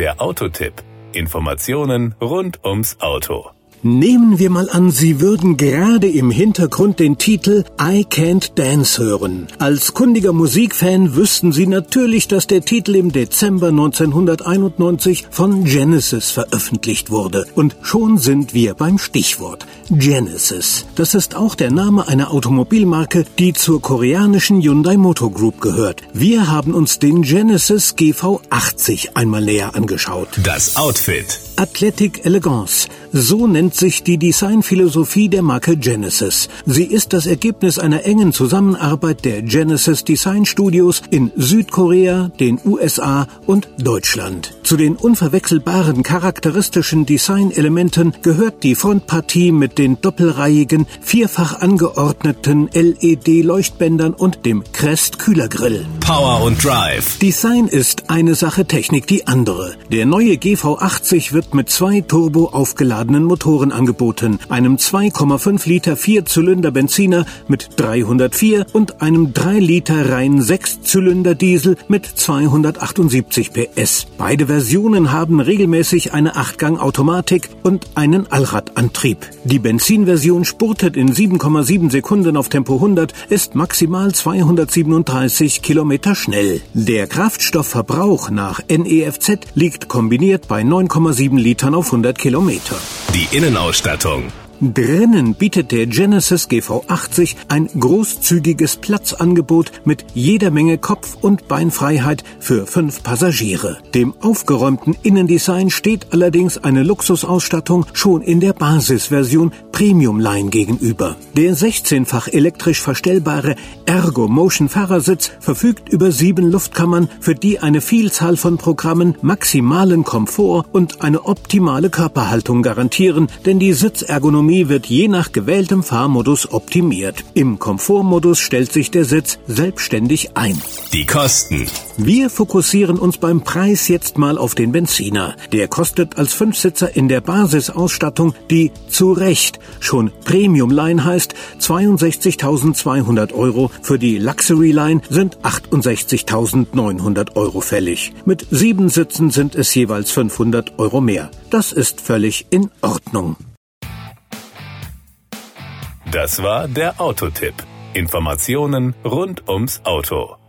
Der Autotipp. Informationen rund ums Auto. Nehmen wir mal an, Sie würden gerade im Hintergrund den Titel I Can't Dance hören. Als kundiger Musikfan wüssten Sie natürlich, dass der Titel im Dezember 1991 von Genesis veröffentlicht wurde. Und schon sind wir beim Stichwort. Genesis. Das ist auch der Name einer Automobilmarke, die zur koreanischen Hyundai Motor Group gehört. Wir haben uns den Genesis GV80 einmal näher angeschaut. Das Outfit. Athletic Elegance. So nennt sich die Designphilosophie der Marke Genesis. Sie ist das Ergebnis einer engen Zusammenarbeit der Genesis Design Studios in Südkorea, den USA und Deutschland. Zu den unverwechselbaren charakteristischen Designelementen gehört die Frontpartie mit den doppelreihigen, vierfach angeordneten LED-Leuchtbändern und dem Crest Kühlergrill. Power und Drive. Design ist eine Sache, Technik die andere. Der neue GV80 wird mit zwei turbo aufgeladenen Motoren angeboten, einem 2,5 Liter Vierzylinder Benziner mit 304 und einem 3 Liter rein Sechszylinder Diesel mit 278 PS. Beide Versionen haben regelmäßig eine Achtgang-Automatik und einen Allradantrieb. Die Benzinversion spurtet in 7,7 Sekunden auf Tempo 100, ist maximal 237 Kilometer schnell. Der Kraftstoffverbrauch nach NEFZ liegt kombiniert bei 9,7 Litern auf 100 Kilometer. Die Innenausstattung. Drinnen bietet der Genesis GV80 ein großzügiges Platzangebot mit jeder Menge Kopf- und Beinfreiheit für fünf Passagiere. Dem aufgeräumten Innendesign steht allerdings eine Luxusausstattung schon in der Basisversion Premium Line gegenüber. Der 16-fach elektrisch verstellbare Ergo Motion Fahrersitz verfügt über sieben Luftkammern, für die eine Vielzahl von Programmen maximalen Komfort und eine optimale Körperhaltung garantieren, denn die Sitzergonomie wird je nach gewähltem Fahrmodus optimiert. Im Komfortmodus stellt sich der Sitz selbstständig ein. Die Kosten. Wir fokussieren uns beim Preis jetzt mal auf den Benziner. Der kostet als Fünfsitzer in der Basisausstattung, die zu Recht schon Premium Line heißt, 62.200 Euro. Für die Luxury Line sind 68.900 Euro fällig. Mit sieben Sitzen sind es jeweils 500 Euro mehr. Das ist völlig in Ordnung. Das war der Autotipp. Informationen rund ums Auto.